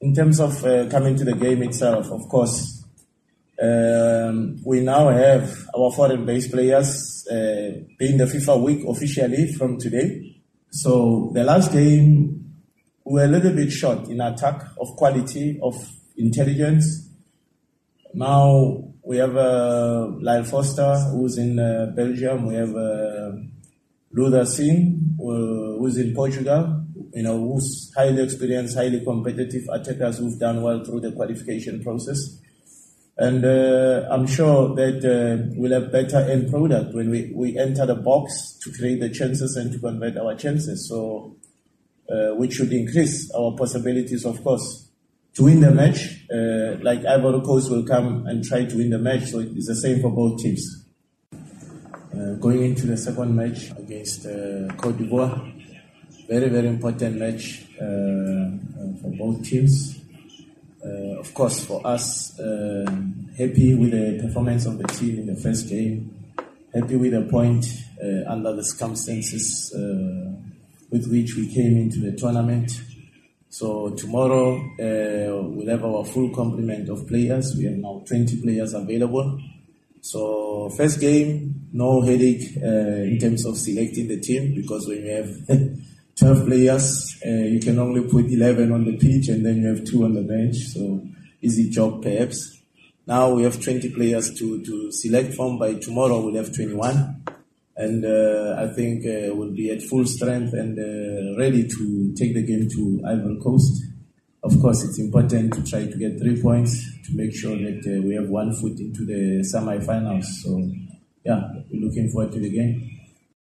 in terms of uh, coming to the game itself, of course, um, we now have our foreign-based players uh, being the FIFA week officially from today. So the last game, we were a little bit short in attack of quality, of intelligence. Now we have uh, Lyle Foster, who's in uh, Belgium. We have uh, Luther Singh, uh, who's in Portugal. You know, who's highly experienced, highly competitive attackers who've done well through the qualification process. And uh, I'm sure that uh, we'll have better end product when we, we enter the box to create the chances and to convert our chances. So, uh, which should increase our possibilities, of course, to win the match. Uh, like Ivory Coast will come and try to win the match, so it's the same for both teams. Uh, going into the second match against uh, Cote d'Ivoire, very, very important match for both teams. Uh, of course, for us, uh, happy with the performance of the team in the first game, happy with the point uh, under the circumstances with which we came into the tournament. So tomorrow uh, we'll have our full complement of players. We have now 20 players available. So first game, no headache uh, in terms of selecting the team because when you have 12 players, uh, you can only put 11 on the pitch and then you have two on the bench. So easy job perhaps. Now we have 20 players to, to select from. By tomorrow we'll have 21. And uh, I think uh, we'll be at full strength and uh, ready to take the game to Ivory Coast. Of course, it's important to try to get three points to make sure that uh, we have one foot into the semi-finals. So, yeah, we're looking forward to the game.